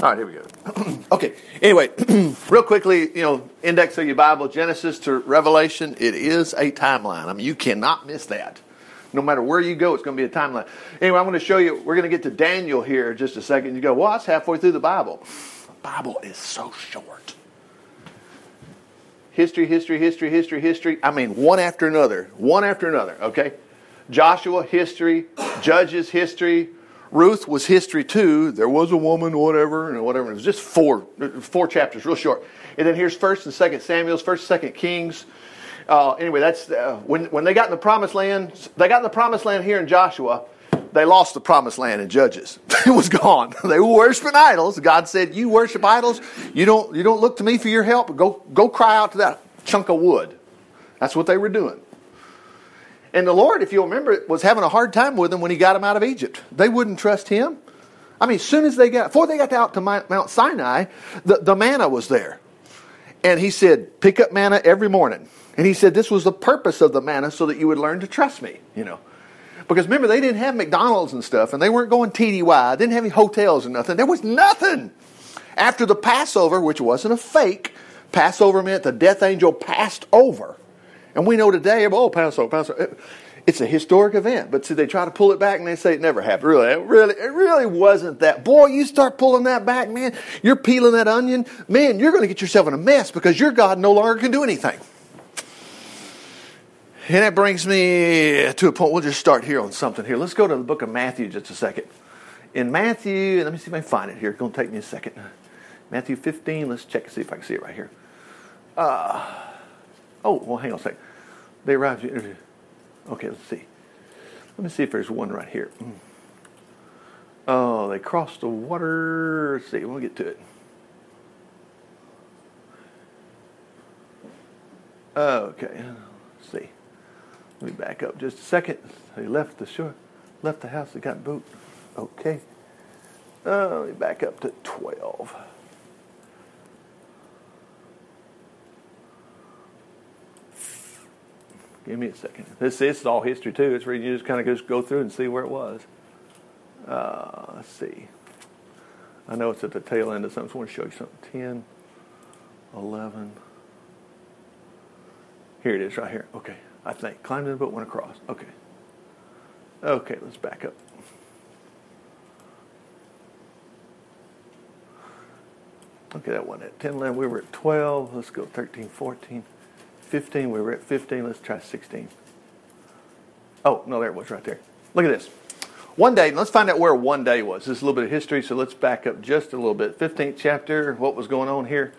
All right, here we go. okay. Anyway, real quickly, you know, index of your Bible, Genesis to Revelation, it is a timeline. I mean, you cannot miss that. No matter where you go, it's going to be a timeline. Anyway, I'm going to show you, we're going to get to Daniel here in just a second. You go, well, that's halfway through the Bible. The Bible is so short. History, history, history, history, history. I mean, one after another, one after another, okay? Joshua, history, Judges, history, Ruth was history too. There was a woman, whatever, and whatever. It was just four, four chapters, real short. And then here's First and Second Samuel's, First, and Second Kings. Uh, anyway, that's uh, when when they got in the Promised Land. They got in the Promised Land here in Joshua. They lost the Promised Land in Judges. it was gone. They were worshiping idols. God said, "You worship idols. You don't you don't look to me for your help. Go go cry out to that chunk of wood." That's what they were doing. And the Lord, if you'll remember, was having a hard time with them when he got them out of Egypt. They wouldn't trust him. I mean, as soon as they got, before they got out to Mount Sinai, the, the manna was there. And he said, pick up manna every morning. And he said, this was the purpose of the manna so that you would learn to trust me, you know. Because remember, they didn't have McDonald's and stuff, and they weren't going TDY, didn't have any hotels or nothing. There was nothing. After the Passover, which wasn't a fake, Passover meant the death angel passed over and we know today, oh, Passover, Passover. It's a historic event, but see, they try to pull it back and they say it never happened. Really, it really, it really wasn't that. Boy, you start pulling that back, man. You're peeling that onion, man. You're going to get yourself in a mess because your God no longer can do anything. And that brings me to a point. We'll just start here on something here. Let's go to the book of Matthew just a second. In Matthew, let me see if I can find it here. It's going to take me a second. Matthew 15. Let's check and see if I can see it right here. Uh, oh, well, hang on a second. They arrived. Okay, let's see. Let me see if there's one right here. Hmm. Oh, they crossed the water. Let's see, we'll get to it. Okay, let's see. Let me back up just a second. They left the shore, left the house, they got boot. Okay. Uh, let me back up to 12. Give me a second. This, this is all history too. It's where you just kind of just go through and see where it was. Uh, let's see. I know it's at the tail end of something. I just want to show you something. 10, 11. Here it is right here. Okay. I think. Climbed in the boat, went across. Okay. Okay, let's back up. Okay, that wasn't it. 10, 11. We were at 12. Let's go 13, 14. 15. We were at 15. Let's try 16. Oh, no, there it was right there. Look at this. One day, let's find out where one day was. This is a little bit of history, so let's back up just a little bit. 15th chapter, what was going on here?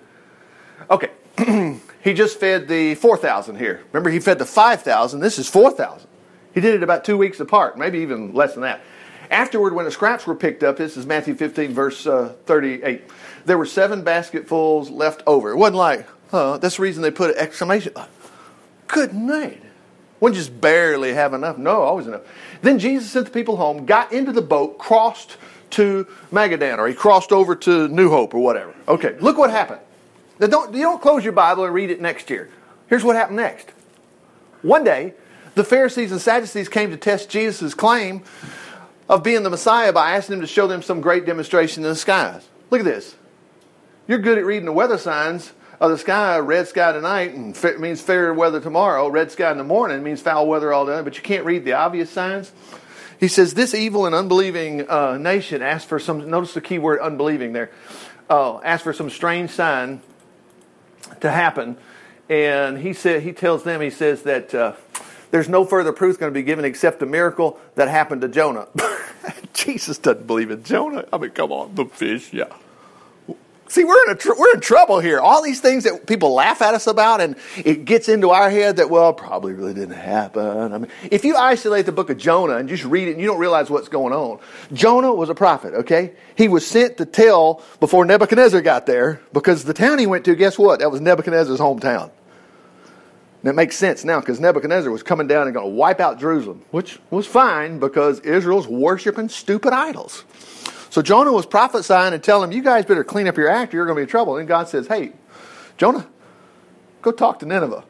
Okay, he just fed the 4,000 here. Remember, he fed the 5,000. This is 4,000. He did it about two weeks apart, maybe even less than that. Afterward, when the scraps were picked up, this is Matthew 15, verse uh, 38, there were seven basketfuls left over. It wasn't like, uh, that's the reason they put an exclamation. Good night. Wouldn't just barely have enough. No, always enough. Then Jesus sent the people home, got into the boat, crossed to Magadan, or he crossed over to New Hope or whatever. Okay, look what happened. Now don't, you don't close your Bible and read it next year. Here's what happened next. One day, the Pharisees and Sadducees came to test Jesus' claim of being the Messiah by asking him to show them some great demonstration in the skies. Look at this. You're good at reading the weather signs, of the sky, red sky tonight and fa- means fair weather tomorrow. Red sky in the morning means foul weather all day. But you can't read the obvious signs. He says this evil and unbelieving uh, nation asked for some. Notice the key word unbelieving there. Uh, asked for some strange sign to happen, and he said he tells them he says that. Uh, there's no further proof going to be given except the miracle that happened to Jonah. Jesus doesn't believe in Jonah. I mean, come on, the fish, yeah. See, we're in, a tr- we're in trouble here. All these things that people laugh at us about, and it gets into our head that, well, probably really didn't happen. I mean, if you isolate the book of Jonah and just read it and you don't realize what's going on, Jonah was a prophet, okay? He was sent to tell before Nebuchadnezzar got there because the town he went to, guess what? That was Nebuchadnezzar's hometown. And it makes sense now because Nebuchadnezzar was coming down and going to wipe out Jerusalem, which was fine because Israel's worshiping stupid idols. So Jonah was prophesying and telling them, You guys better clean up your act or you're going to be in trouble. And God says, Hey, Jonah, go talk to Nineveh.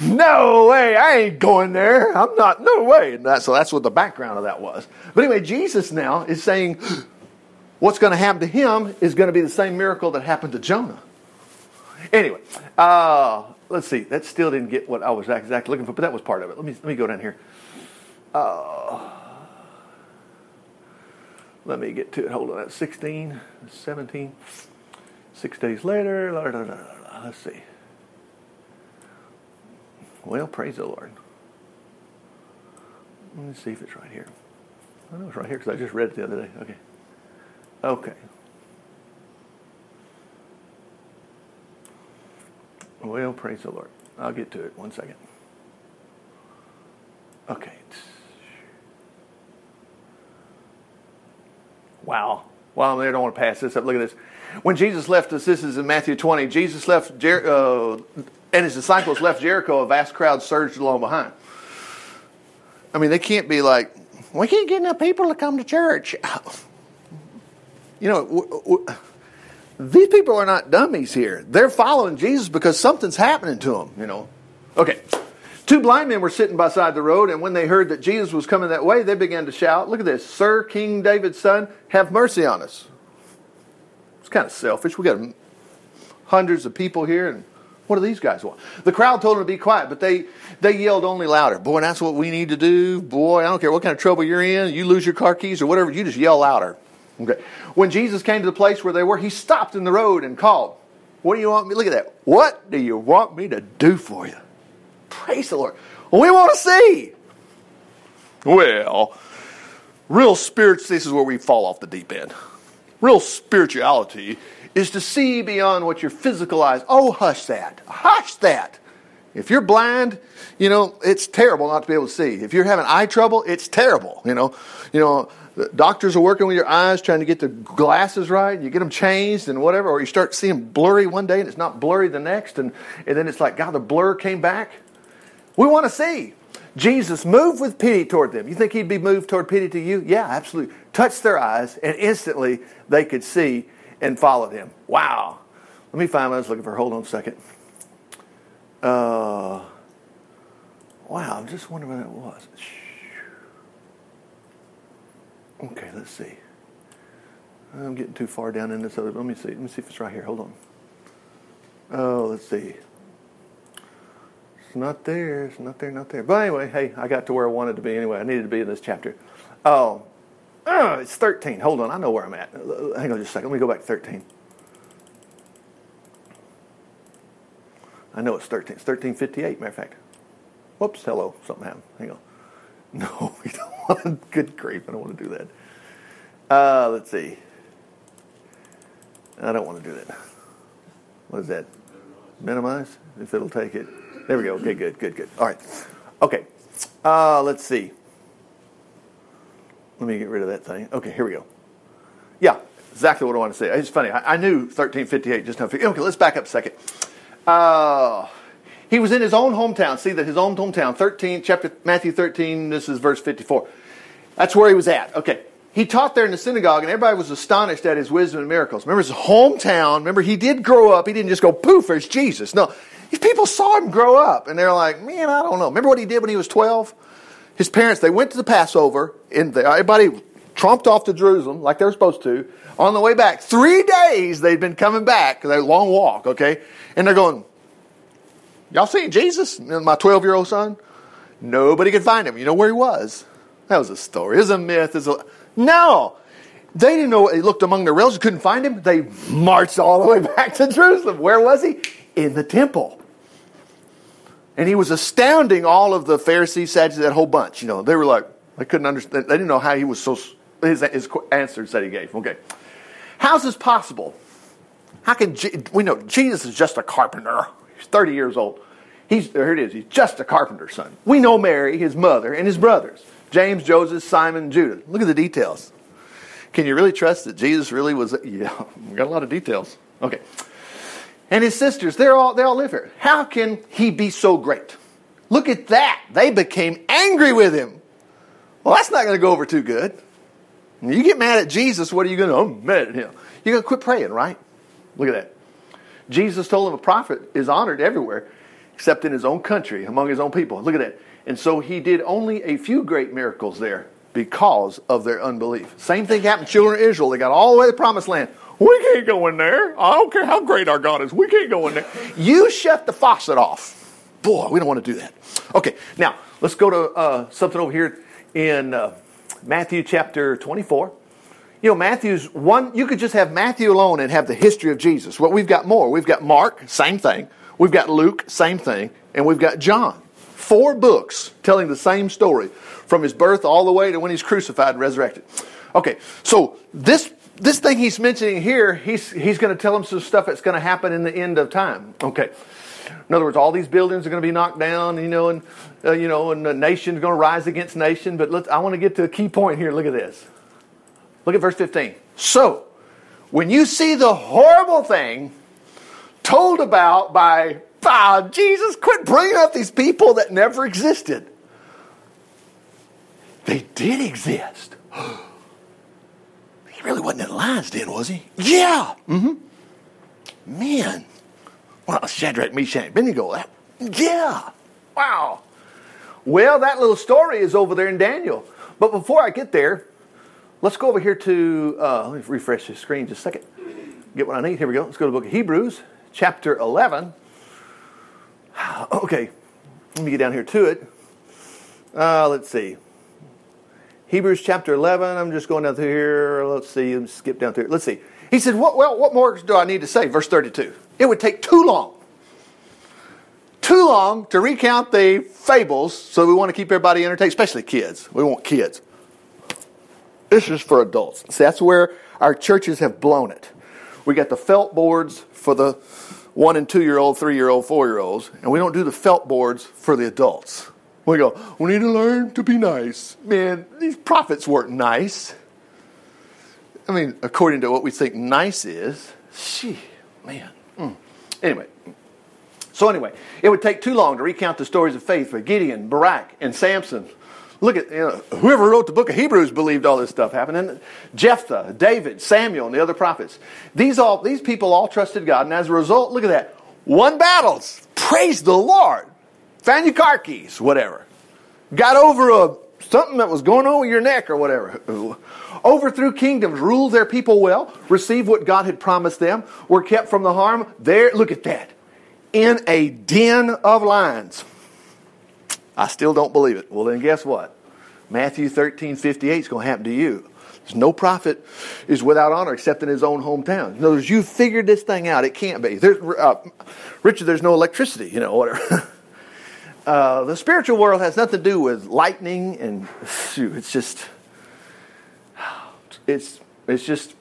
No way, I ain't going there. I'm not, no way. That, so that's what the background of that was. But anyway, Jesus now is saying, what's going to happen to him is going to be the same miracle that happened to Jonah. Anyway, uh, let's see. That still didn't get what I was exactly looking for, but that was part of it. Let me let me go down here. Uh, let me get to it. Hold on. That's 16, 17. Six days later. La, la, la, let's see. Well, praise the Lord. Let me see if it's right here. I know it's right here because I just read it the other day. Okay. Okay. Well, praise the Lord. I'll get to it. One second. Okay. Wow. Wow, I don't want to pass this up. Look at this. When Jesus left us, this is in Matthew 20, Jesus left, Jer- uh, and his disciples left Jericho, a vast crowd surged along behind. I mean, they can't be like, we can't get enough people to come to church. You know, w- w- these people are not dummies here. They're following Jesus because something's happening to them, you know. Okay. Two blind men were sitting beside the road, and when they heard that Jesus was coming that way, they began to shout, Look at this, Sir, King David's son, have mercy on us. It's kind of selfish. We got hundreds of people here, and what do these guys want? The crowd told them to be quiet, but they, they yelled only louder. Boy, that's what we need to do. Boy, I don't care what kind of trouble you're in. You lose your car keys or whatever, you just yell louder. Okay. When Jesus came to the place where they were, he stopped in the road and called. What do you want me? Look at that. What do you want me to do for you? Praise the Lord. We want to see. Well, real spirits, this is where we fall off the deep end. Real spirituality is to see beyond what your physical eyes. Oh, hush that. Hush that. If you're blind, you know, it's terrible not to be able to see. If you're having eye trouble, it's terrible, you know. You know, doctors are working with your eyes trying to get the glasses right. You get them changed and whatever, or you start seeing blurry one day and it's not blurry the next, and, and then it's like, God, the blur came back. We want to see. Jesus moved with pity toward them. You think he'd be moved toward pity to you? Yeah, absolutely. Touched their eyes, and instantly they could see and followed him. Wow. Let me find what I was looking for. Hold on a second. Uh, wow, I'm just wondering where that was. Okay, let's see. I'm getting too far down in this other. Let me see. Let me see if it's right here. Hold on. Oh, let's see. It's not there. It's not there. Not there. But anyway, hey, I got to where I wanted to be. Anyway, I needed to be in this chapter. Oh, oh it's 13. Hold on. I know where I'm at. Hang on just a second. Let me go back to 13. I know it's 13. It's 1358, matter of fact. Whoops, hello. Something happened. Hang on. No, we don't want to. Good grief, I don't want to do that. Uh, let's see. I don't want to do that. What is that? Minimize? If it'll take it. There we go. Okay, good, good, good. All right. Okay. Uh, let's see. Let me get rid of that thing. Okay, here we go. Yeah, exactly what I want to say. It's funny. I, I knew 1358 just now. Okay, let's back up a second. Uh, he was in his own hometown. See that his own hometown, 13, chapter Matthew 13, this is verse 54. That's where he was at. Okay. He taught there in the synagogue, and everybody was astonished at his wisdom and miracles. Remember his hometown. Remember, he did grow up. He didn't just go, poof, there's Jesus. No, these people saw him grow up, and they're like, man, I don't know. Remember what he did when he was 12? His parents, they went to the Passover, and everybody trumped off to Jerusalem like they were supposed to. On the way back, three days they'd been coming back, because they a long walk, okay? And they're going, Y'all seen Jesus? My 12 year old son? Nobody could find him. You know where he was? That was a story. It's a myth. It's a... No! They didn't know. They looked among their relatives, couldn't find him. They marched all the way back to Jerusalem. Where was he? In the temple. And he was astounding all of the Pharisees, Sadducees, that whole bunch. You know, they were like, they couldn't understand. They didn't know how he was so. His, his answers that he gave. Okay, how's this possible? How can we know Jesus is just a carpenter? He's 30 years old. He's, here it is. He's just a carpenter's son. We know Mary, his mother, and his brothers James, Joseph, Simon, Judah. Look at the details. Can you really trust that Jesus really was? Yeah, we got a lot of details. Okay. And his sisters, they're all, they all live here. How can he be so great? Look at that. They became angry with him. Well, that's not going to go over too good. You get mad at Jesus, what are you going to? Do? I'm mad at him. You're going to quit praying, right? Look at that. Jesus told him a prophet is honored everywhere except in his own country, among his own people. Look at that. And so he did only a few great miracles there because of their unbelief. Same thing happened to the children of Israel. They got all the way to the promised land. We can't go in there. I don't care how great our God is. We can't go in there. You shut the faucet off. Boy, we don't want to do that. Okay, now let's go to uh, something over here in uh, Matthew chapter 24. You know, Matthew's one, you could just have Matthew alone and have the history of Jesus. Well, we've got more. We've got Mark, same thing. We've got Luke, same thing. And we've got John. Four books telling the same story from his birth all the way to when he's crucified and resurrected. Okay, so this this thing he's mentioning here, he's he's going to tell them some stuff that's going to happen in the end of time. Okay. In other words, all these buildings are going to be knocked down, you know, and uh, you know, and the nation's going to rise against nation. But let's, I want to get to a key point here. Look at this. Look at verse 15. So, when you see the horrible thing told about by, by Jesus, quit bringing up these people that never existed. They did exist. really wasn't in lines then, was he? Yeah. Mm-hmm. Man. Well, Shadrach, Meshach, Abednego. That, yeah. Wow. Well, that little story is over there in Daniel. But before I get there, let's go over here to, uh, let me refresh the screen just a second. Get what I need. Here we go. Let's go to the book of Hebrews, chapter 11. Okay, let me get down here to it. Uh, let's see. Hebrews chapter 11. I'm just going down through here. Let's see. Let's skip down through. Let's see. He said, what, well, what more do I need to say? Verse 32. It would take too long. Too long to recount the fables, so we want to keep everybody entertained, especially kids. We want kids. This is for adults. See, that's where our churches have blown it. We got the felt boards for the one and two year old, three year old, four year olds, and we don't do the felt boards for the adults. We go, we need to learn to be nice. Man, these prophets weren't nice. I mean, according to what we think nice is, she, man. Mm. Anyway, so anyway, it would take too long to recount the stories of faith for Gideon, Barak, and Samson. Look at you know, whoever wrote the book of Hebrews believed all this stuff happened. And Jephthah, David, Samuel, and the other prophets. These all these people all trusted God, and as a result, look at that. Won battles. Praise the Lord. Keys, whatever. Got over a something that was going on with your neck or whatever. Overthrew kingdoms, ruled their people well, received what God had promised them, were kept from the harm. There, look at that. In a den of lions. I still don't believe it. Well, then guess what? Matthew 13, 58 is going to happen to you. There's no prophet is without honor except in his own hometown. In other words, you figured this thing out. It can't be. There's, uh, Richard, there's no electricity, you know, whatever. uh, the spiritual world has nothing to do with lightning and shoot, it's just it's it's just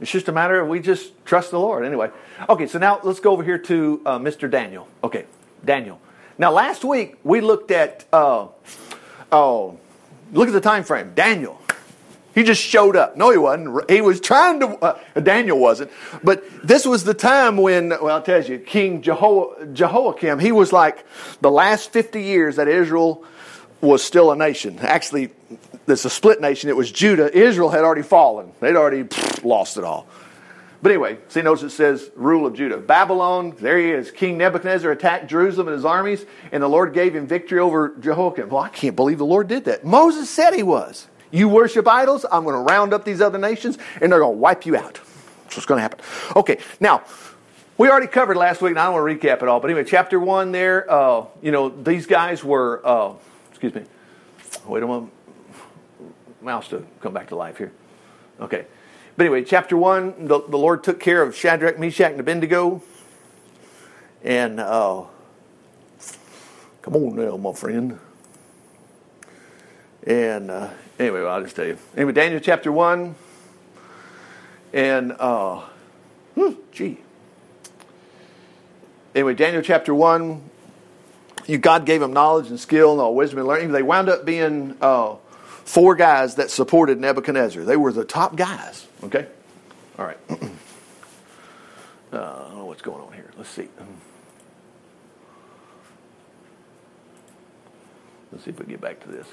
it's just a matter of we just trust the Lord anyway. Okay, so now let's go over here to uh, Mr. Daniel. Okay, Daniel. Now last week we looked at uh, oh look at the time frame. Daniel. He just showed up. No, he wasn't. He was trying to. Uh, Daniel wasn't. But this was the time when, well, I'll tell you, King Jeho- Jehoiakim, he was like the last 50 years that Israel was still a nation. Actually, it's a split nation. It was Judah. Israel had already fallen. They'd already pfft, lost it all. But anyway, see, notice it says rule of Judah. Babylon, there he is. King Nebuchadnezzar attacked Jerusalem and his armies, and the Lord gave him victory over Jehoiakim. Well, I can't believe the Lord did that. Moses said he was. You worship idols, I'm going to round up these other nations, and they're going to wipe you out. That's what's going to happen. Okay, now, we already covered last week, and I don't want to recap it all. But anyway, chapter one there, uh, you know, these guys were, uh, excuse me, wait a moment mouse to come back to life here. Okay. But anyway, chapter 1, the, the Lord took care of Shadrach, Meshach, and Abednego. And, uh, come on now, my friend. And uh, anyway, well, I'll just tell you. Anyway, Daniel chapter 1. And, uh, hmm, gee. Anyway, Daniel chapter 1, you, God gave them knowledge and skill and all wisdom and learning. They wound up being uh, four guys that supported Nebuchadnezzar. They were the top guys. Okay? All right. uh, I don't know what's going on here. Let's see. Let's see if we can get back to this.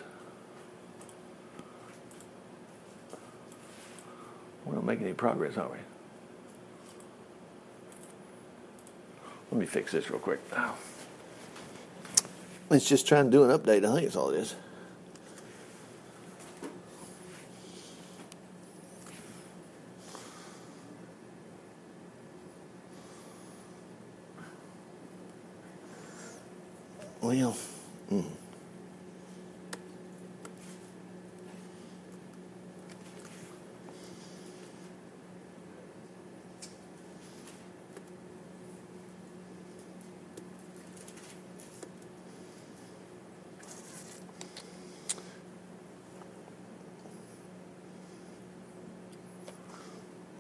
We don't make any progress, are we? Let me fix this real quick. Oh. Let's just try and do an update. I think it's all it is. Well, mm.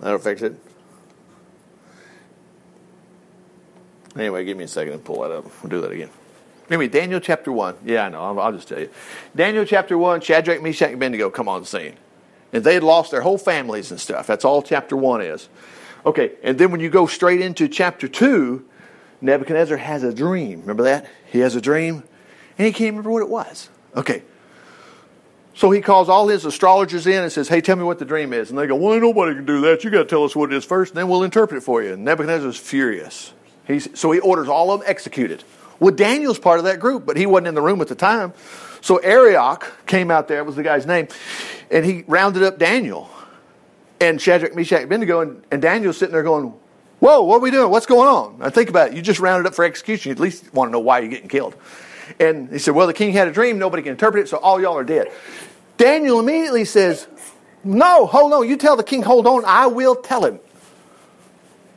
That'll fix it. Anyway, give me a second and pull that up. We'll do that again. Anyway, Daniel chapter 1. Yeah, I know. I'll, I'll just tell you. Daniel chapter 1, Shadrach, Meshach, and Abednego come on scene. And they had lost their whole families and stuff. That's all chapter 1 is. Okay, and then when you go straight into chapter 2, Nebuchadnezzar has a dream. Remember that? He has a dream, and he can't remember what it was. Okay, so he calls all his astrologers in and says, Hey, tell me what the dream is. And they go, Well, nobody can do that. You got to tell us what it is first, and then we'll interpret it for you. And Nebuchadnezzar is furious. He's, so he orders all of them executed. Well, Daniel's part of that group, but he wasn't in the room at the time. So Arioch came out there, was the guy's name, and he rounded up Daniel and Shadrach, Meshach, Abednego, and, and Daniel's sitting there going, Whoa, what are we doing? What's going on? I think about it. You just rounded up for execution. You at least want to know why you're getting killed. And he said, Well, the king had a dream. Nobody can interpret it, so all y'all are dead. Daniel immediately says, No, hold on. You tell the king, hold on. I will tell him.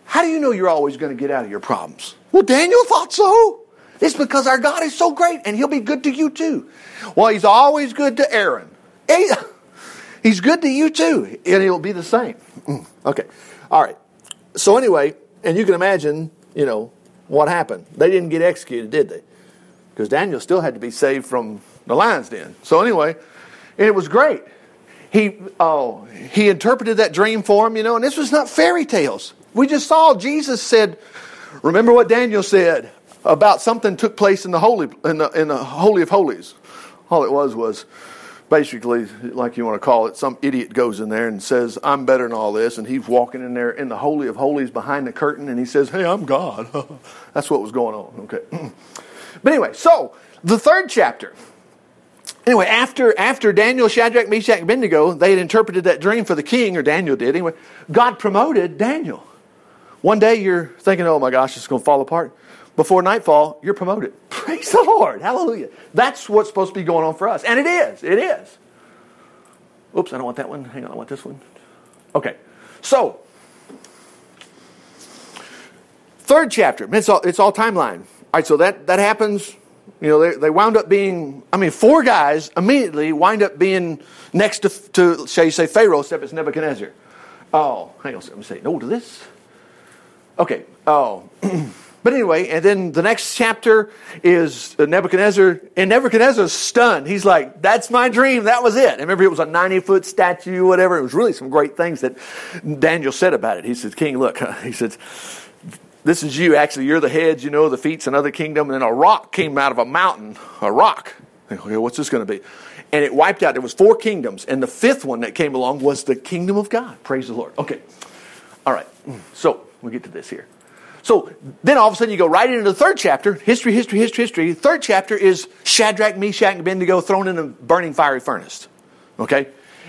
How do you know you're always going to get out of your problems? Well, Daniel thought so. It's because our God is so great and he'll be good to you too. Well, he's always good to Aaron. he's good to you too, and he'll be the same. Mm, okay. All right. So, anyway, and you can imagine, you know, what happened. They didn't get executed, did they? Because Daniel still had to be saved from the lion's den. So, anyway, and it was great. He, oh, he interpreted that dream for him, you know, and this was not fairy tales. We just saw Jesus said, remember what Daniel said about something took place in the holy in the, in the holy of holies. All it was was basically, like you want to call it, some idiot goes in there and says, I'm better than all this. And he's walking in there in the Holy of Holies behind the curtain and he says, Hey, I'm God. That's what was going on. Okay. but anyway, so the third chapter. Anyway, after, after Daniel, Shadrach, Meshach, and Abednego, they had interpreted that dream for the king, or Daniel did anyway, God promoted Daniel. One day you're thinking, oh my gosh, it's going to fall apart. Before nightfall, you're promoted. Praise the Lord. Hallelujah. That's what's supposed to be going on for us. And it is. It is. Oops, I don't want that one. Hang on, I want this one. Okay. So, third chapter. It's all, it's all timeline. All right, so that, that happens. You know, they, they wound up being, I mean, four guys immediately wind up being next to, to shall you say, Pharaoh, except it's Nebuchadnezzar. Oh, hang on, let me say no to this. Okay. Oh. but anyway, and then the next chapter is Nebuchadnezzar, and Nebuchadnezzar's stunned. He's like, that's my dream. That was it. And remember, it was a 90 foot statue, whatever. It was really some great things that Daniel said about it. He says, King, look, he says, this is you. Actually, you're the heads, you know, the feet's another kingdom. And then a rock came out of a mountain, a rock. Okay, what's this going to be? And it wiped out. There was four kingdoms. And the fifth one that came along was the kingdom of God. Praise the Lord. Okay. All right. So we get to this here. So then all of a sudden you go right into the third chapter history, history, history, history. Third chapter is Shadrach, Meshach, and Abednego thrown in a burning fiery furnace. Okay?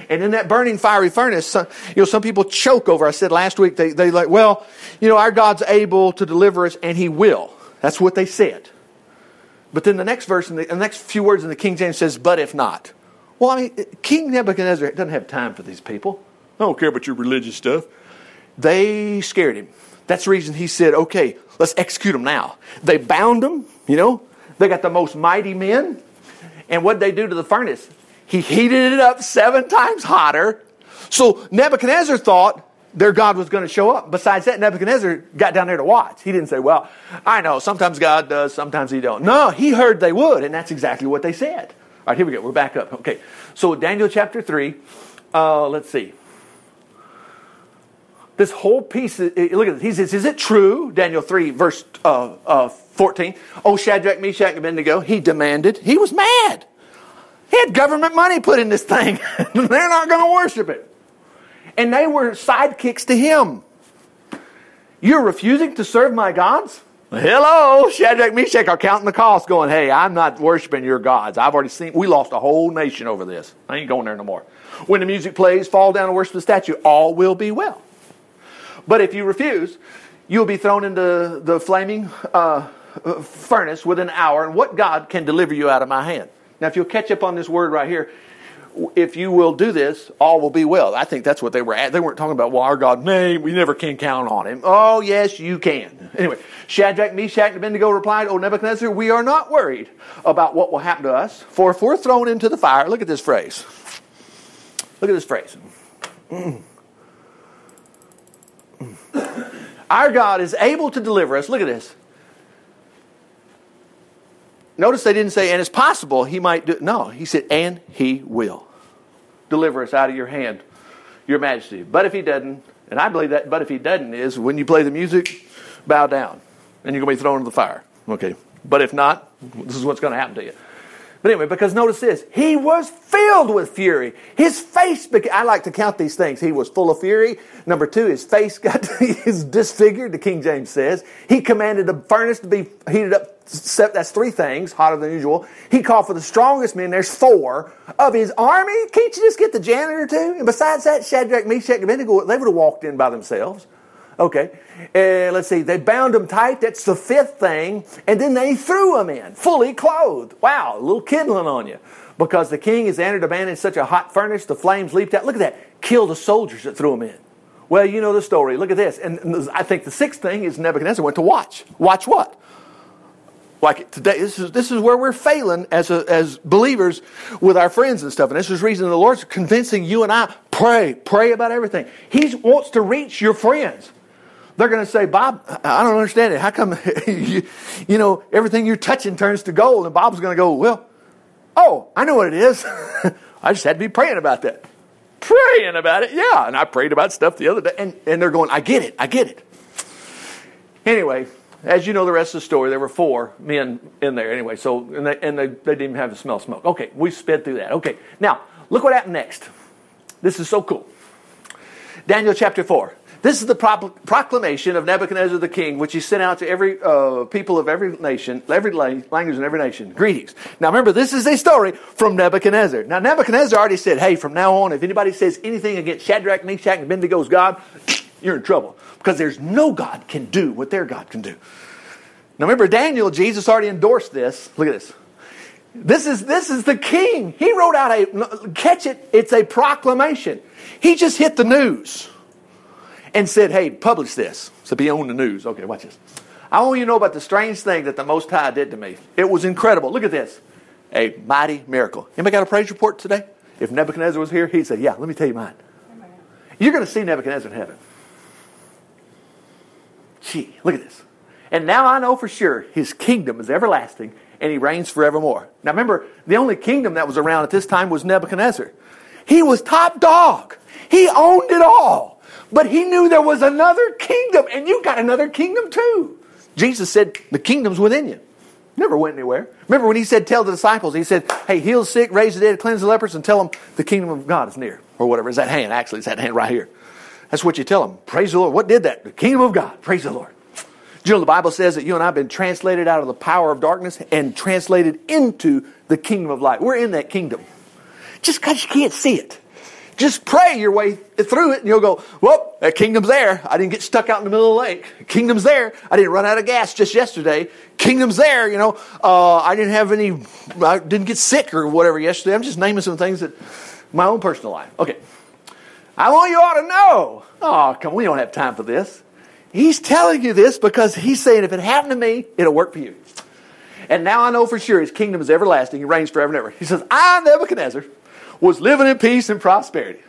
And in that burning fiery furnace, some, you know, some people choke over. I said last week, they, they like, well, you know, our God's able to deliver us and he will. That's what they said. But then the next verse, in the, the next few words in the King James says, but if not. Well, I mean, King Nebuchadnezzar doesn't have time for these people. I don't care about your religious stuff. They scared him. That's the reason he said, okay, let's execute them now. They bound them, you know, they got the most mighty men. And what they do to the furnace? He heated it up seven times hotter. So Nebuchadnezzar thought their God was going to show up. Besides that, Nebuchadnezzar got down there to watch. He didn't say, well, I know, sometimes God does, sometimes he don't. No, he heard they would, and that's exactly what they said. All right, here we go. We're back up. Okay. So Daniel chapter 3, uh, let's see. This whole piece, look at this. He says, is it true? Daniel 3, verse uh, uh, 14. Oh, Shadrach, Meshach, and Abednego, he demanded. He was mad. Had government money put in this thing. They're not going to worship it. And they were sidekicks to him. You're refusing to serve my gods? Hello, Shadrach, Meshach are counting the cost, going, hey, I'm not worshiping your gods. I've already seen, we lost a whole nation over this. I ain't going there no more. When the music plays, fall down and worship the statue, all will be well. But if you refuse, you'll be thrown into the flaming uh, furnace within an hour, and what God can deliver you out of my hand? Now, if you'll catch up on this word right here, if you will do this, all will be well. I think that's what they were at. They weren't talking about, well, our God, nay, we never can count on him. Oh, yes, you can. Anyway, Shadrach, Meshach, and Abednego replied, O Nebuchadnezzar, we are not worried about what will happen to us, for if we're thrown into the fire, look at this phrase. Look at this phrase. Our God is able to deliver us. Look at this. Notice they didn't say, and it's possible he might do. No, he said, and he will deliver us out of your hand, your majesty. But if he doesn't, and I believe that, but if he doesn't, is when you play the music, bow down, and you're going to be thrown into the fire. Okay. But if not, this is what's going to happen to you. But anyway, because notice this, he was filled with fury. His face, became, I like to count these things. He was full of fury. Number two, his face got is disfigured, the King James says. He commanded the furnace to be heated up. That's three things, hotter than usual. He called for the strongest men, there's four, of his army. Can't you just get the janitor too? And besides that, Shadrach, Meshach, and Abednego, they would have walked in by themselves. Okay. Uh, let's see. They bound them tight. That's the fifth thing. And then they threw them in, fully clothed. Wow, a little kindling on you. Because the king has entered a man in such a hot furnace, the flames leaped out. Look at that. Killed the soldiers that threw them in. Well, you know the story. Look at this. And I think the sixth thing is Nebuchadnezzar went to watch. Watch what? Like today, this is, this is where we're failing as, a, as believers with our friends and stuff. And this is the reason the Lord's convincing you and I pray, pray about everything. He wants to reach your friends. They're going to say, Bob, I don't understand it. How come, you, you know, everything you're touching turns to gold? And Bob's going to go, well, oh, I know what it is. I just had to be praying about that. Praying about it, yeah. And I prayed about stuff the other day. And, and they're going, I get it, I get it. Anyway, as you know the rest of the story, there were four men in there anyway. So, and they, and they, they didn't even have the smell smoke. Okay, we sped through that. Okay, now, look what happened next. This is so cool. Daniel chapter 4. This is the proclamation of Nebuchadnezzar the king, which he sent out to every uh, people of every nation, every language and every nation. Greetings. Now remember, this is a story from Nebuchadnezzar. Now Nebuchadnezzar already said, hey, from now on, if anybody says anything against Shadrach, Meshach, and Abednego's God, you're in trouble. Because there's no God can do what their God can do. Now remember, Daniel, Jesus already endorsed this. Look at this. This is, this is the king. He wrote out a, catch it, it's a proclamation. He just hit the news and said, hey, publish this. So be on the news. Okay, watch this. I want you to know about the strange thing that the Most High did to me. It was incredible. Look at this. A mighty miracle. Anybody got a praise report today? If Nebuchadnezzar was here, he'd say, yeah, let me tell you mine. You're going to see Nebuchadnezzar in heaven. Gee, look at this. And now I know for sure his kingdom is everlasting and he reigns forevermore. Now remember, the only kingdom that was around at this time was Nebuchadnezzar. He was top dog. He owned it all. But he knew there was another kingdom, and you got another kingdom too. Jesus said, The kingdom's within you. Never went anywhere. Remember when he said, Tell the disciples, he said, Hey, heal the sick, raise the dead, cleanse the lepers, and tell them the kingdom of God is near. Or whatever. Is that hand? Actually, it's that hand right here. That's what you tell them. Praise the Lord. What did that? The kingdom of God. Praise the Lord. You know the Bible says that you and I have been translated out of the power of darkness and translated into the kingdom of light? We're in that kingdom. Just because you can't see it. Just pray your way through it and you'll go, well, that kingdom's there. I didn't get stuck out in the middle of the lake. Kingdom's there. I didn't run out of gas just yesterday. Kingdom's there. You know, uh, I didn't have any, I didn't get sick or whatever yesterday. I'm just naming some things that my own personal life. Okay. I want you all to know. Oh, come we don't have time for this. He's telling you this because he's saying if it happened to me, it'll work for you. And now I know for sure his kingdom is everlasting. He reigns forever and ever. He says, I, Nebuchadnezzar, was living in peace and prosperity.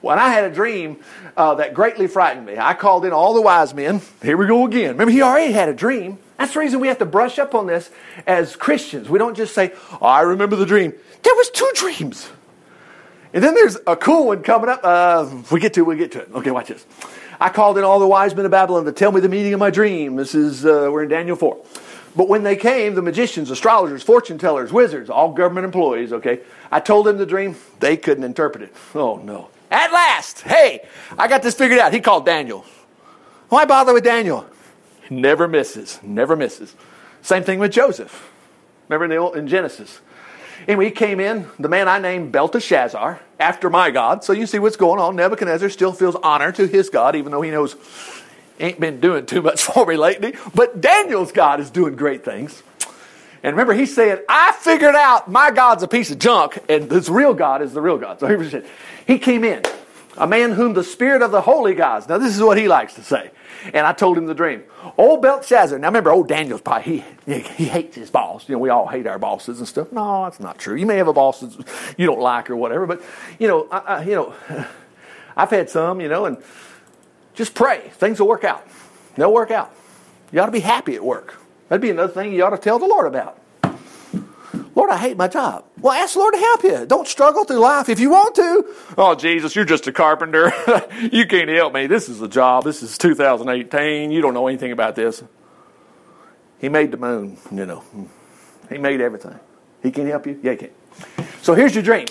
When I had a dream uh, that greatly frightened me, I called in all the wise men. Here we go again. Remember, he already had a dream. That's the reason we have to brush up on this as Christians. We don't just say, oh, I remember the dream. There was two dreams. And then there's a cool one coming up. Uh, we get to it, we get to it. Okay, watch this. I called in all the wise men of Babylon to tell me the meaning of my dream. This is, uh, we're in Daniel 4. But when they came, the magicians, astrologers, fortune tellers, wizards, all government employees, okay, I told them the dream. They couldn't interpret it. Oh, no. At last, hey, I got this figured out. He called Daniel. Why bother with Daniel? Never misses, never misses. Same thing with Joseph. Remember in, the old, in Genesis? Anyway, he came in, the man I named Belteshazzar, after my God. So you see what's going on. Nebuchadnezzar still feels honor to his God, even though he knows ain't been doing too much for me lately, but Daniel's God is doing great things. And remember, he said, I figured out my God's a piece of junk, and this real God is the real God. So he said, he came in, a man whom the spirit of the holy gods. Now, this is what he likes to say. And I told him the dream. Old Belshazzar. Now remember, old Daniel's probably he, he hates his boss. You know, we all hate our bosses and stuff. No, that's not true. You may have a boss that you don't like or whatever, but you know, I, I, you know, I've had some. You know, and just pray things will work out. They'll work out. You ought to be happy at work. That'd be another thing you ought to tell the Lord about. Lord, I hate my job. Well, ask the Lord to help you. Don't struggle through life if you want to. Oh, Jesus, you're just a carpenter. you can't help me. This is a job. This is 2018. You don't know anything about this. He made the moon, you know. He made everything. He can help you? Yeah, he can. So here's your dream.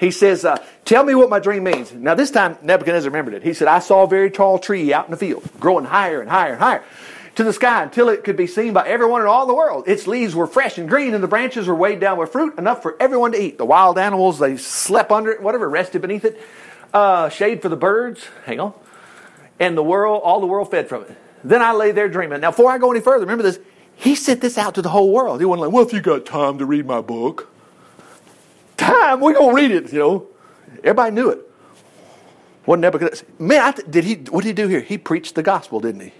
He says, uh, Tell me what my dream means. Now, this time Nebuchadnezzar remembered it. He said, I saw a very tall tree out in the field, growing higher and higher and higher to the sky until it could be seen by everyone in all the world. Its leaves were fresh and green, and the branches were weighed down with fruit enough for everyone to eat. The wild animals, they slept under it, whatever, rested beneath it. Uh, shade for the birds, hang on. And the world, all the world fed from it. Then I lay there dreaming. Now, before I go any further, remember this. He sent this out to the whole world. He wasn't like, well, if you got time to read my book. Time, we're going to read it, you know. Everybody knew it. What Nebuchadnezzar, man, I, did he, what did he do here? He preached the gospel, didn't he?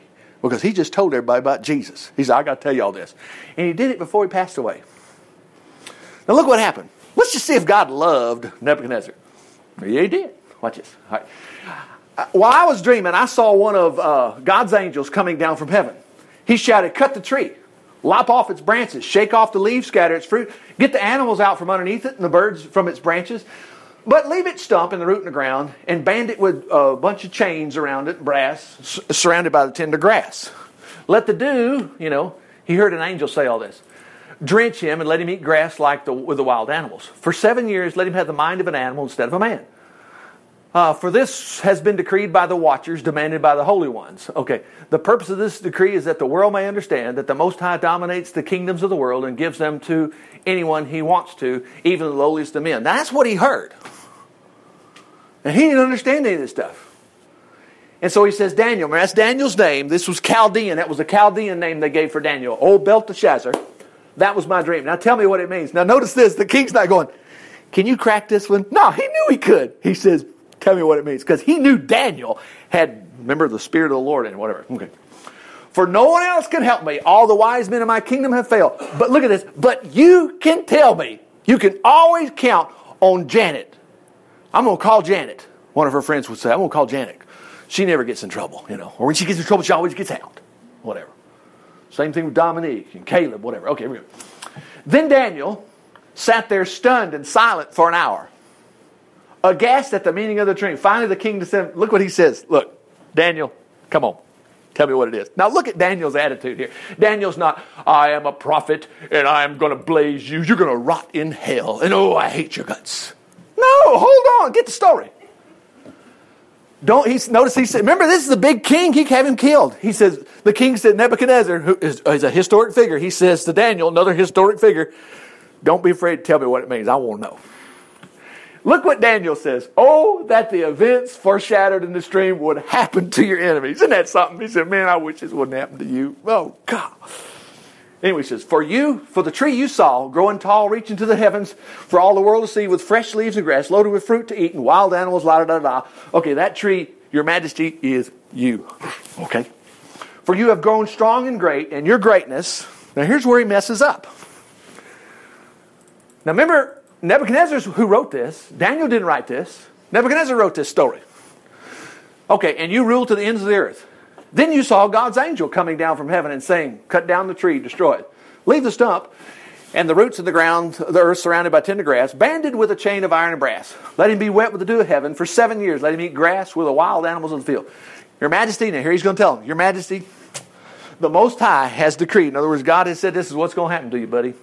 because he just told everybody about Jesus. He said, I got to tell you all this. And he did it before he passed away. Now, look what happened. Let's just see if God loved Nebuchadnezzar. Yeah, he did. Watch this. Uh, while I was dreaming, I saw one of uh, God's angels coming down from heaven. He shouted, Cut the tree, lop off its branches, shake off the leaves, scatter its fruit, get the animals out from underneath it and the birds from its branches. But leave its stump in the root in the ground and band it with a bunch of chains around it, brass, surrounded by the tender grass. Let the dew, you know, he heard an angel say all this. Drench him and let him eat grass like the, with the wild animals. For seven years, let him have the mind of an animal instead of a man. Uh, for this has been decreed by the watchers, demanded by the holy ones. Okay, the purpose of this decree is that the world may understand that the Most High dominates the kingdoms of the world and gives them to anyone he wants to, even the lowliest of men. That's what he heard. And he didn't understand any of this stuff. And so he says, Daniel, that's Daniel's name. This was Chaldean. That was a Chaldean name they gave for Daniel. Old Belteshazzar. That was my dream. Now tell me what it means. Now notice this. The king's not going, Can you crack this one? No, he knew he could. He says, Tell me what it means. Because he knew Daniel had, remember, the Spirit of the Lord and whatever. Okay. For no one else can help me. All the wise men of my kingdom have failed. But look at this. But you can tell me. You can always count on Janet. I'm going to call Janet. One of her friends would say, I'm going to call Janet. She never gets in trouble, you know. Or when she gets in trouble, she always gets out. Whatever. Same thing with Dominique and Caleb, whatever. Okay, we go. Then Daniel sat there stunned and silent for an hour aghast at the meaning of the dream. Finally, the king descended. Look what he says. Look, Daniel, come on. Tell me what it is. Now look at Daniel's attitude here. Daniel's not, I am a prophet and I am going to blaze you. You're going to rot in hell. And oh, I hate your guts. No, hold on. Get the story. Don't he notice he said, remember this is the big king, he have him killed. He says, the king said, Nebuchadnezzar, who is, is a historic figure, he says to Daniel, another historic figure, don't be afraid to tell me what it means. I want to know. Look what Daniel says. Oh, that the events foreshadowed in the dream would happen to your enemies. Isn't that something? He said, Man, I wish this wouldn't happen to you. Oh, God. Anyway, he says, For you, for the tree you saw, growing tall, reaching to the heavens, for all the world to see, with fresh leaves and grass, loaded with fruit to eat, and wild animals, la da da da. Okay, that tree, your majesty, is you. Okay? For you have grown strong and great, and your greatness. Now, here's where he messes up. Now, remember, Nebuchadnezzar who wrote this. Daniel didn't write this. Nebuchadnezzar wrote this story. Okay, and you rule to the ends of the earth. Then you saw God's angel coming down from heaven and saying, Cut down the tree, destroy it. Leave the stump and the roots of the ground, the earth surrounded by tender grass, banded with a chain of iron and brass. Let him be wet with the dew of heaven for seven years. Let him eat grass with the wild animals of the field. Your Majesty, now here he's going to tell him, Your Majesty, the Most High has decreed. In other words, God has said, This is what's going to happen to you, buddy.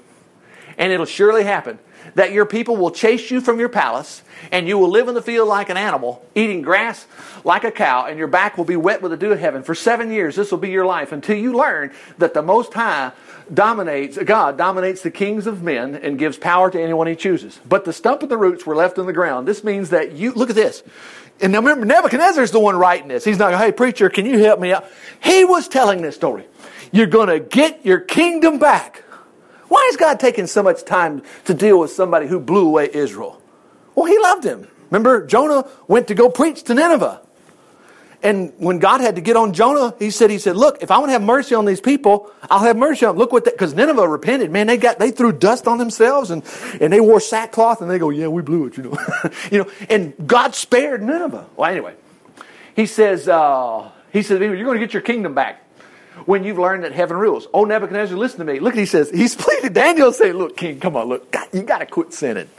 And it'll surely happen that your people will chase you from your palace, and you will live in the field like an animal, eating grass like a cow, and your back will be wet with the dew of heaven. For seven years, this will be your life until you learn that the Most High dominates, God dominates the kings of men and gives power to anyone he chooses. But the stump and the roots were left in the ground. This means that you, look at this. And now remember, Nebuchadnezzar's the one writing this. He's not, going, hey, preacher, can you help me out? He was telling this story. You're going to get your kingdom back. Why is God taking so much time to deal with somebody who blew away Israel? Well, he loved him. Remember, Jonah went to go preach to Nineveh. And when God had to get on Jonah, he said, he said, look, if I want to have mercy on these people, I'll have mercy on them. Look what that, because Nineveh repented, man, they got, they threw dust on themselves and, and they wore sackcloth and they go, yeah, we blew it, you know. you know, and God spared Nineveh. Well, anyway, he says, uh, he says, you're going to get your kingdom back when you've learned that heaven rules. Oh, Nebuchadnezzar, listen to me. Look, he says, he's pleading. Daniel saying, look, king, come on, look, God, you got to quit sinning.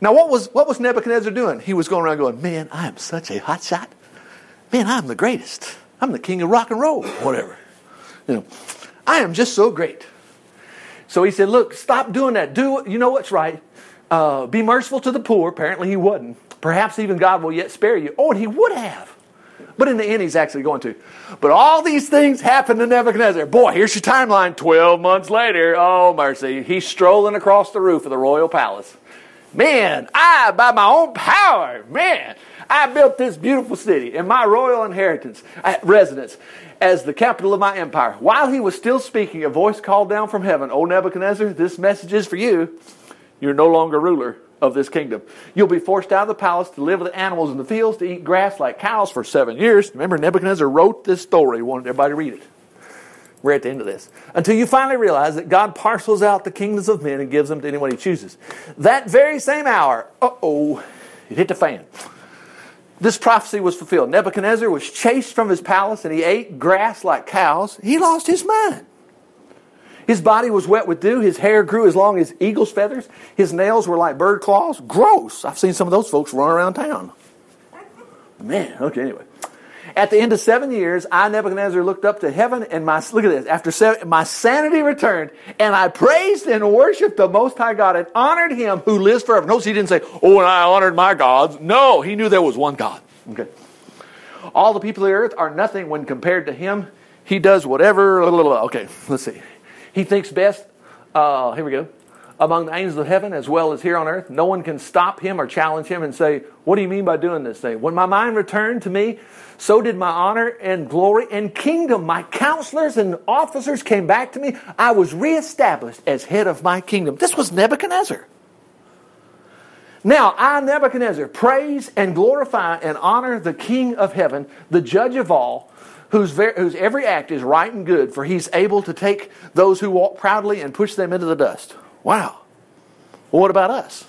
Now, what was, what was Nebuchadnezzar doing? He was going around going, man, I am such a hot shot man, I'm the greatest. I'm the king of rock and roll, whatever. You know, I am just so great. So he said, look, stop doing that. Do you know what's right? Uh, be merciful to the poor. Apparently he wouldn't. Perhaps even God will yet spare you. Oh, and he would have. But in the end, he's actually going to. But all these things happened to Nebuchadnezzar. Boy, here's your timeline. 12 months later, oh, mercy. He's strolling across the roof of the royal palace. Man, I, by my own power, man, I built this beautiful city and my royal inheritance, uh, residence, as the capital of my empire. While he was still speaking, a voice called down from heaven, O Nebuchadnezzar, this message is for you. You're no longer ruler of this kingdom. You'll be forced out of the palace to live with the animals in the fields, to eat grass like cows for seven years. Remember, Nebuchadnezzar wrote this story, he wanted everybody to read it. We're at the end of this. Until you finally realize that God parcels out the kingdoms of men and gives them to anyone he chooses. That very same hour, uh oh, it hit the fan this prophecy was fulfilled. Nebuchadnezzar was chased from his palace and he ate grass like cows. He lost his mind. His body was wet with dew. His hair grew as long as eagle's feathers. His nails were like bird claws. Gross. I've seen some of those folks run around town. Man, okay, anyway. At the end of seven years, I, Nebuchadnezzar, looked up to heaven, and my look at this. After seven, my sanity returned, and I praised and worshipped the Most High God and honored Him who lives forever. Notice he didn't say, "Oh, and I honored my gods." No, he knew there was one God. Okay. All the people of the earth are nothing when compared to Him. He does whatever. Okay, let's see. He thinks best. Uh, here we go among the angels of heaven as well as here on earth. No one can stop him or challenge him and say, What do you mean by doing this thing? When my mind returned to me, so did my honor and glory and kingdom. My counselors and officers came back to me. I was reestablished as head of my kingdom. This was Nebuchadnezzar. Now, I, Nebuchadnezzar, praise and glorify and honor the King of heaven, the judge of all, whose, ver- whose every act is right and good, for he's able to take those who walk proudly and push them into the dust. Wow. Well, what about us?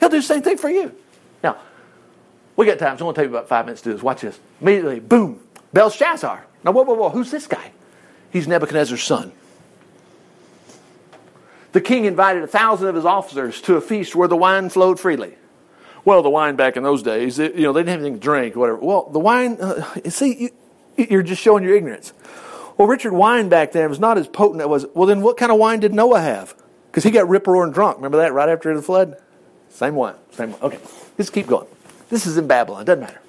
He'll do the same thing for you. Now, we got time, I'm going to take you about five minutes to do this. Watch this. Immediately, boom, Belshazzar. Now, whoa, whoa, whoa, who's this guy? He's Nebuchadnezzar's son. The king invited a thousand of his officers to a feast where the wine flowed freely. Well, the wine back in those days, it, you know, they didn't have anything to drink, whatever. Well, the wine, uh, see, you, you're just showing your ignorance. Well, Richard, wine back then was not as potent as it was. Well, then what kind of wine did Noah have? Because he got rip roaring drunk. Remember that right after the flood? Same wine. Same one. Okay. Let's keep going. This is in Babylon. Doesn't matter.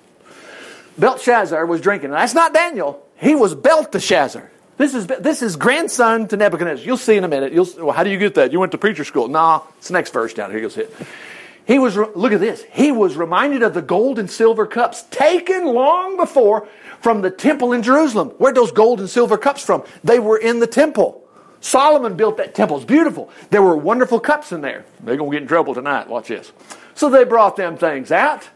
Belshazzar was drinking. That's not Daniel. He was Belteshazzar. This is, this is grandson to Nebuchadnezzar. You'll see in a minute. You'll, well, how do you get that? You went to preacher school. Nah, it's the next verse down here. You'll see it. He was, look at this. He was reminded of the gold and silver cups taken long before from the temple in Jerusalem. Where'd those gold and silver cups from? They were in the temple. Solomon built that temple. It's beautiful. There were wonderful cups in there. They're going to get in trouble tonight. Watch this. So they brought them things out.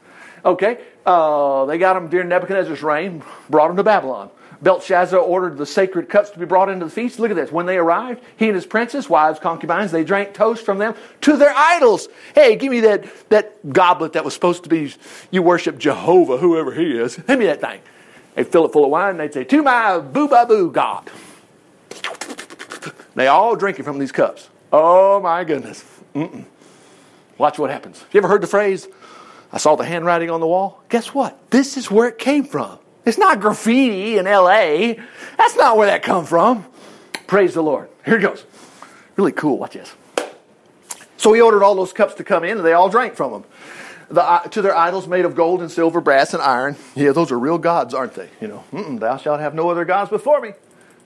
Okay. Uh, they got them during Nebuchadnezzar's reign, brought them to Babylon. Belshazzar ordered the sacred cups to be brought into the feast. Look at this. When they arrived, he and his princess, wives, concubines, they drank toast from them to their idols. Hey, give me that, that goblet that was supposed to be, you worship Jehovah, whoever he is. Give me that thing. They'd fill it full of wine and they'd say, To my boo ba boo God. They all drinking from these cups. Oh my goodness. Mm-mm. Watch what happens. You ever heard the phrase, I saw the handwriting on the wall? Guess what? This is where it came from. It's not graffiti in LA. That's not where that come from. Praise the Lord. Here it goes. Really cool. Watch this. So he ordered all those cups to come in, and they all drank from them. The, uh, to their idols made of gold and silver, brass and iron. Yeah, those are real gods, aren't they? You know, thou shalt have no other gods before me,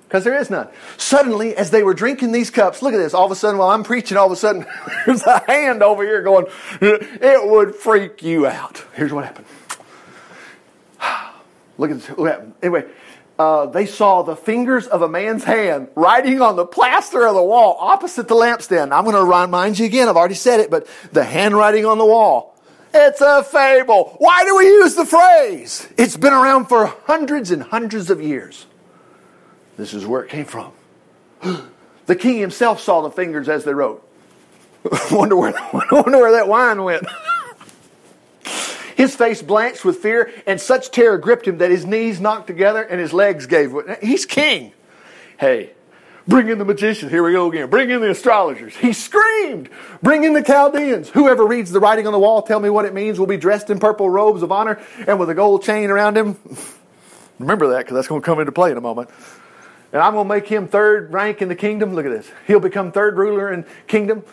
because there is none. Suddenly, as they were drinking these cups, look at this. All of a sudden, while I'm preaching, all of a sudden, there's a hand over here going, it would freak you out. Here's what happened. Look at this. Anyway, uh, they saw the fingers of a man's hand writing on the plaster of the wall opposite the lampstand. I'm going to remind you again. I've already said it, but the handwriting on the wall. It's a fable. Why do we use the phrase? It's been around for hundreds and hundreds of years. This is where it came from. The king himself saw the fingers as they wrote. wonder where, wonder where that wine went. His face blanched with fear, and such terror gripped him that his knees knocked together and his legs gave way. He's king. Hey, bring in the magicians. Here we go again. Bring in the astrologers. He screamed. Bring in the Chaldeans. Whoever reads the writing on the wall, tell me what it means, will be dressed in purple robes of honor and with a gold chain around him. Remember that because that's going to come into play in a moment. And I'm going to make him third rank in the kingdom. Look at this. He'll become third ruler in kingdom.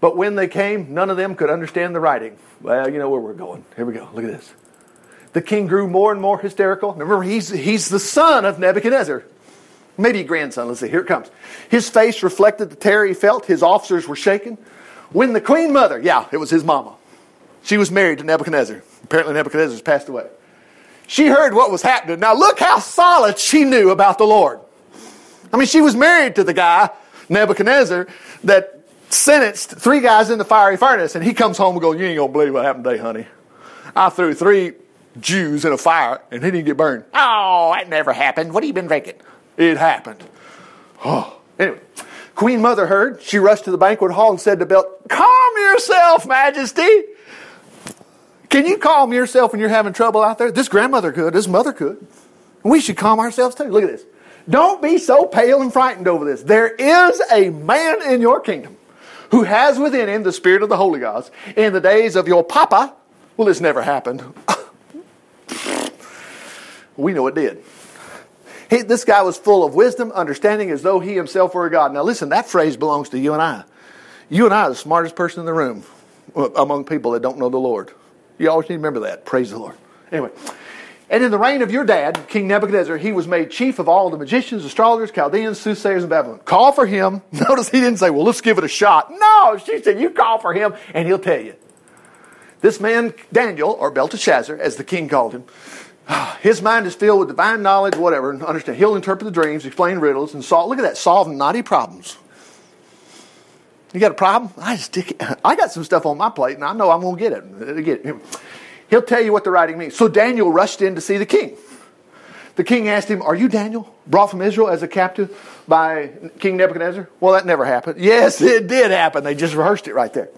But when they came, none of them could understand the writing. Well, you know where we're going. Here we go. Look at this. The king grew more and more hysterical. Remember, he's, he's the son of Nebuchadnezzar. Maybe grandson. Let's see. Here it comes. His face reflected the terror he felt. His officers were shaken. When the queen mother, yeah, it was his mama. She was married to Nebuchadnezzar. Apparently, Nebuchadnezzar's passed away. She heard what was happening. Now, look how solid she knew about the Lord. I mean, she was married to the guy, Nebuchadnezzar, that sentenced three guys in the fiery furnace, and he comes home and goes, You ain't gonna believe what happened today, honey. I threw three Jews in a fire and he didn't get burned. Oh, that never happened. What have you been drinking? It happened. Oh. Anyway, Queen Mother heard. She rushed to the banquet hall and said to Belt, Calm yourself, Majesty. Can you calm yourself when you're having trouble out there? This grandmother could, this mother could. We should calm ourselves too. Look at this. Don't be so pale and frightened over this. There is a man in your kingdom who has within him the spirit of the holy gods. In the days of your papa, well, this never happened. we know it did. He, this guy was full of wisdom, understanding as though he himself were a God. Now, listen, that phrase belongs to you and I. You and I are the smartest person in the room among people that don't know the Lord. You always need to remember that. Praise the Lord. Anyway, and in the reign of your dad, King Nebuchadnezzar, he was made chief of all the magicians, astrologers, Chaldeans, soothsayers in Babylon. Call for him. Notice he didn't say, well, let's give it a shot. No, she said, you call for him and he'll tell you. This man, Daniel, or Belteshazzar, as the king called him, his mind is filled with divine knowledge, whatever, and understand. He'll interpret the dreams, explain riddles, and solve, look at that, solve knotty problems. You got a problem? I stick. I got some stuff on my plate, and I know I'm going to get it. Get it. He'll tell you what the writing means. So Daniel rushed in to see the king. The king asked him, Are you Daniel, brought from Israel as a captive by King Nebuchadnezzar? Well, that never happened. Yes, it did happen. They just rehearsed it right there.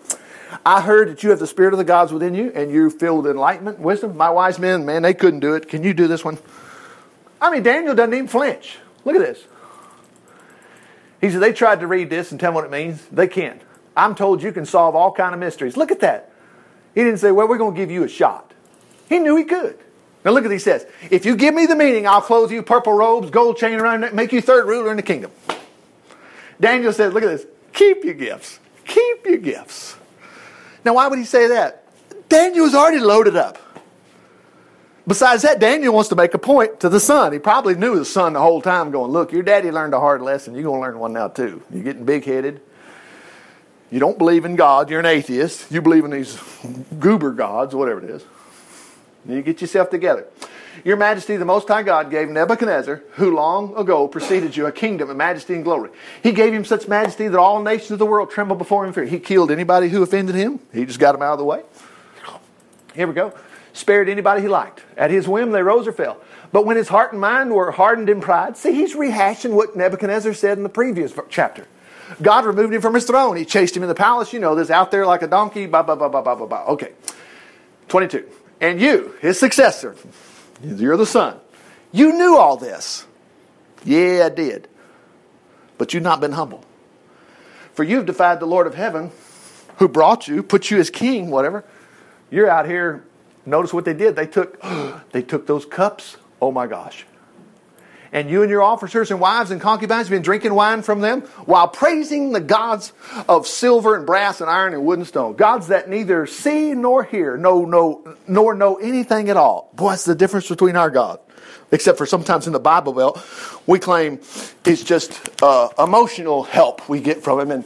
I heard that you have the spirit of the gods within you and you're filled with enlightenment, wisdom. My wise men, man, they couldn't do it. Can you do this one? I mean, Daniel doesn't even flinch. Look at this. He said, They tried to read this and tell what it means. They can't. I'm told you can solve all kind of mysteries. Look at that. He didn't say, well, we're going to give you a shot. He knew he could. Now look at what he says. If you give me the meaning, I'll clothe you purple robes, gold chain around it, make you third ruler in the kingdom. Daniel says, look at this. Keep your gifts. Keep your gifts. Now why would he say that? Daniel was already loaded up. Besides that, Daniel wants to make a point to the son. He probably knew the son the whole time going, look, your daddy learned a hard lesson. You're going to learn one now too. You're getting big headed. You don't believe in God, you're an atheist. You believe in these goober gods, whatever it is. You get yourself together. Your majesty, the Most High God gave Nebuchadnezzar, who long ago preceded you, a kingdom of majesty and glory. He gave him such majesty that all nations of the world tremble before him fear. He killed anybody who offended him. He just got him out of the way. Here we go. Spared anybody he liked. At his whim, they rose or fell. But when his heart and mind were hardened in pride, see, he's rehashing what Nebuchadnezzar said in the previous chapter. God removed him from his throne. He chased him in the palace. You know this, out there like a donkey. Blah, blah, blah, blah, blah, blah, blah. Okay. 22. And you, his successor, you're the son. You knew all this. Yeah, I did. But you've not been humble. For you've defied the Lord of heaven who brought you, put you as king, whatever. You're out here. Notice what they did. They took they took those cups. Oh my gosh. And you and your officers and wives and concubines have been drinking wine from them while praising the gods of silver and brass and iron and wood and stone. Gods that neither see nor hear, no, no, nor know anything at all. Boy, that's the difference between our God. Except for sometimes in the Bible Belt, we claim it's just uh, emotional help we get from Him. And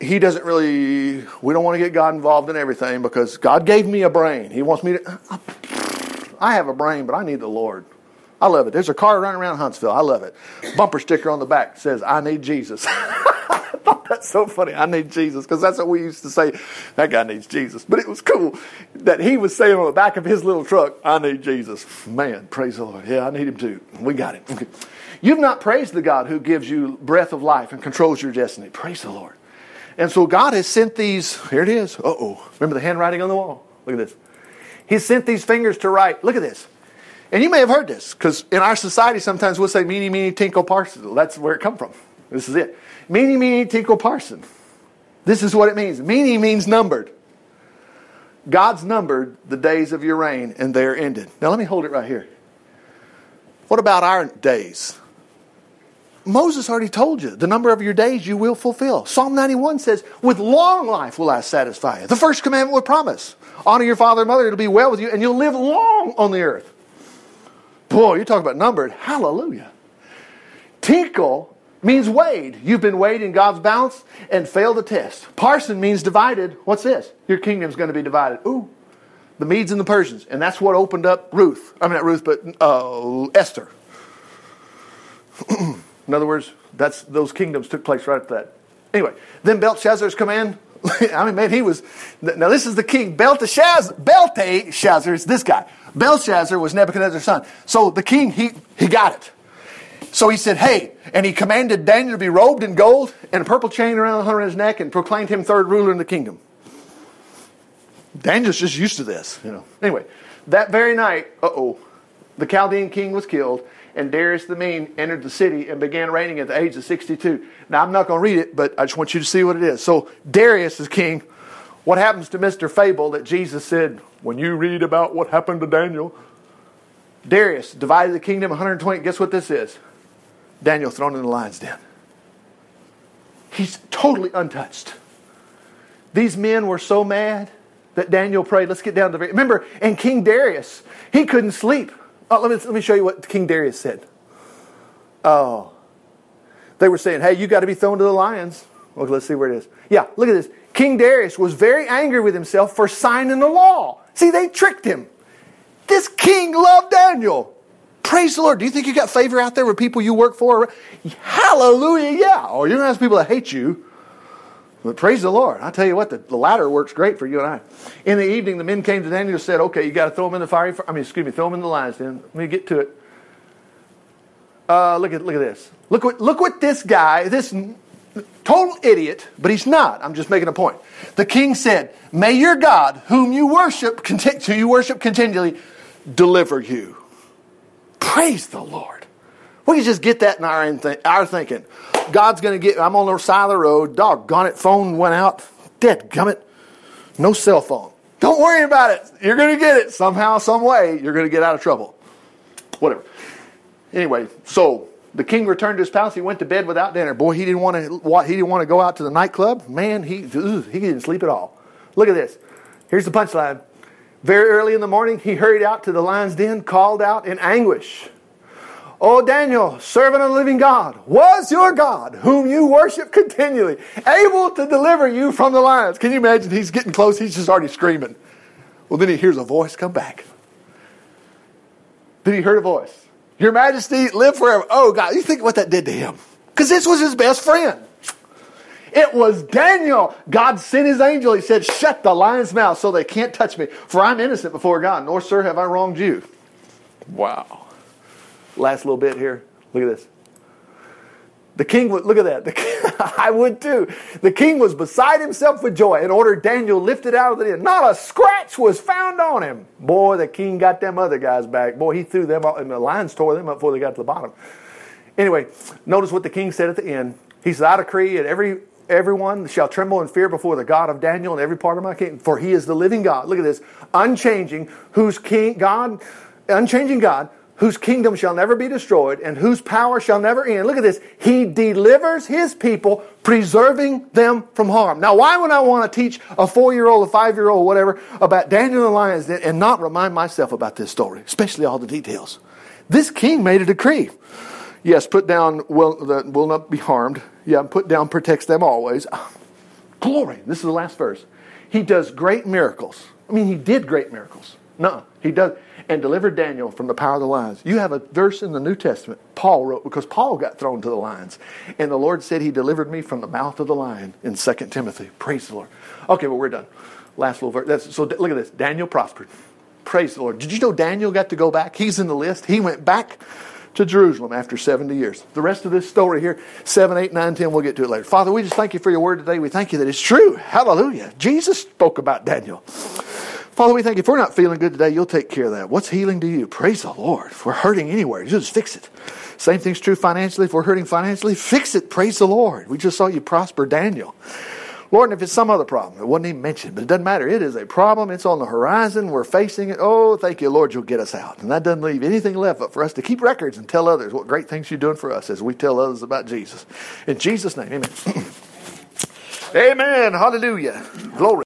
He doesn't really, we don't want to get God involved in everything because God gave me a brain. He wants me to, I have a brain, but I need the Lord. I love it. There's a car running around Huntsville. I love it. Bumper sticker on the back says, I need Jesus. I thought that's so funny. I need Jesus because that's what we used to say. That guy needs Jesus. But it was cool that he was saying on the back of his little truck, I need Jesus. Man, praise the Lord. Yeah, I need him too. We got him. Okay. You've not praised the God who gives you breath of life and controls your destiny. Praise the Lord. And so God has sent these, here it is. Uh oh. Remember the handwriting on the wall? Look at this. He sent these fingers to write. Look at this. And you may have heard this, because in our society sometimes we'll say meeny, meeny, tinkle, parson. That's where it come from. This is it. Meeny, meeny, tinkle, parson. This is what it means. Meeny means numbered. God's numbered the days of your reign, and they're ended. Now let me hold it right here. What about our days? Moses already told you the number of your days you will fulfill. Psalm 91 says, With long life will I satisfy you. The first commandment would promise honor your father and mother, it'll be well with you, and you'll live long on the earth. Boy, you talk about numbered. Hallelujah. Tinkle means weighed. You've been weighed in God's balance and failed the test. Parson means divided. What's this? Your kingdom's going to be divided. Ooh, the Medes and the Persians. And that's what opened up Ruth. I mean, not Ruth, but uh, Esther. in other words, that's those kingdoms took place right after that. Anyway, then Belshazzar's command. I mean, man, he was. Now, this is the king. Belteshazzar. Belteshazzar is this guy. Belshazzar was Nebuchadnezzar's son. So the king, he, he got it. So he said, Hey, and he commanded Daniel to be robed in gold and a purple chain around his neck and proclaimed him third ruler in the kingdom. Daniel's just used to this, you know. Anyway, that very night, uh oh, the Chaldean king was killed, and Darius the Mede entered the city and began reigning at the age of 62. Now, I'm not going to read it, but I just want you to see what it is. So, Darius is king. What happens to Mr. Fable that Jesus said, when you read about what happened to Daniel? Darius divided the kingdom 120. Guess what this is? Daniel thrown in the lion's den. He's totally untouched. These men were so mad that Daniel prayed, let's get down to the. Remember, and King Darius, he couldn't sleep. Oh, let, me, let me show you what King Darius said. Oh. They were saying, hey, you got to be thrown to the lions. Okay, let's see where it is. Yeah, look at this. King Darius was very angry with himself for signing the law. See, they tricked him. This king loved Daniel. Praise the Lord. Do you think you got favor out there with people you work for? Hallelujah, yeah. Oh, you're going to have people that hate you. But praise the Lord. I tell you what, the, the latter works great for you and I. In the evening, the men came to Daniel and said, okay, you got to throw him in the fiery, I mean, excuse me, throw him in the lion's den. Let me get to it. Uh, look at look at this. Look what look what this guy, this total idiot, but he's not. I'm just making a point. The king said, "May your God, whom you worship, who you worship continually, deliver you." Praise the Lord. We can just get that in our, our thinking. God's going to get. I'm on the side of the road. Doggone it, phone went out. Dead gummit. No cell phone. Don't worry about it. You're going to get it somehow, some way. You're going to get out of trouble. Whatever. Anyway, so the king returned to his palace. He went to bed without dinner. Boy, he didn't want to. He didn't want to go out to the nightclub. Man, he he didn't sleep at all. Look at this. Here's the punchline. Very early in the morning, he hurried out to the lion's den, called out in anguish. O Daniel, servant of the living God, was your God, whom you worship continually, able to deliver you from the lions? Can you imagine? He's getting close. He's just already screaming. Well, then he hears a voice come back. Then he heard a voice. Your Majesty, live forever. Oh, God, you think what that did to him? Because this was his best friend. It was Daniel. God sent his angel. He said, Shut the lion's mouth so they can't touch me, for I'm innocent before God, nor, sir, have I wronged you. Wow. Last little bit here. Look at this. The king would, look at that. I would too. The king was beside himself with joy and ordered Daniel lifted out of the den. Not a scratch was found on him. Boy, the king got them other guys back. Boy, he threw them out, and the lions tore them up before they got to the bottom. Anyway, notice what the king said at the end. He said, I decree that every everyone shall tremble and fear before the God of Daniel in every part of my kingdom, for he is the living God. Look at this, unchanging, whose king God, unchanging God, whose kingdom shall never be destroyed and whose power shall never end. Look at this. He delivers his people, preserving them from harm. Now, why would I want to teach a four year old, a five year old, whatever, about Daniel and the lions and not remind myself about this story, especially all the details? This king made a decree. Yes, put down will, will not be harmed. Yeah, put down protects them always. Glory. This is the last verse. He does great miracles. I mean, he did great miracles. No, he does and delivered Daniel from the power of the lions. You have a verse in the New Testament Paul wrote because Paul got thrown to the lions. And the Lord said he delivered me from the mouth of the lion in 2 Timothy. Praise the Lord. Okay, well, we're done. Last little verse. So look at this. Daniel prospered. Praise the Lord. Did you know Daniel got to go back? He's in the list. He went back to Jerusalem after 70 years. The rest of this story here, 7, 8, 9, 10, we'll get to it later. Father, we just thank you for your word today. We thank you that it's true. Hallelujah. Jesus spoke about Daniel. Father, we thank you. If we're not feeling good today, you'll take care of that. What's healing to you? Praise the Lord. If we're hurting anywhere, just fix it. Same thing's true financially. If we're hurting financially, fix it. Praise the Lord. We just saw you prosper Daniel. Lord, and if it's some other problem, it wasn't even mentioned, but it doesn't matter. It is a problem. It's on the horizon. We're facing it. Oh, thank you, Lord, you'll get us out. And that doesn't leave anything left but for us to keep records and tell others what great things you're doing for us as we tell others about Jesus. In Jesus' name, amen. amen. Hallelujah. Glory.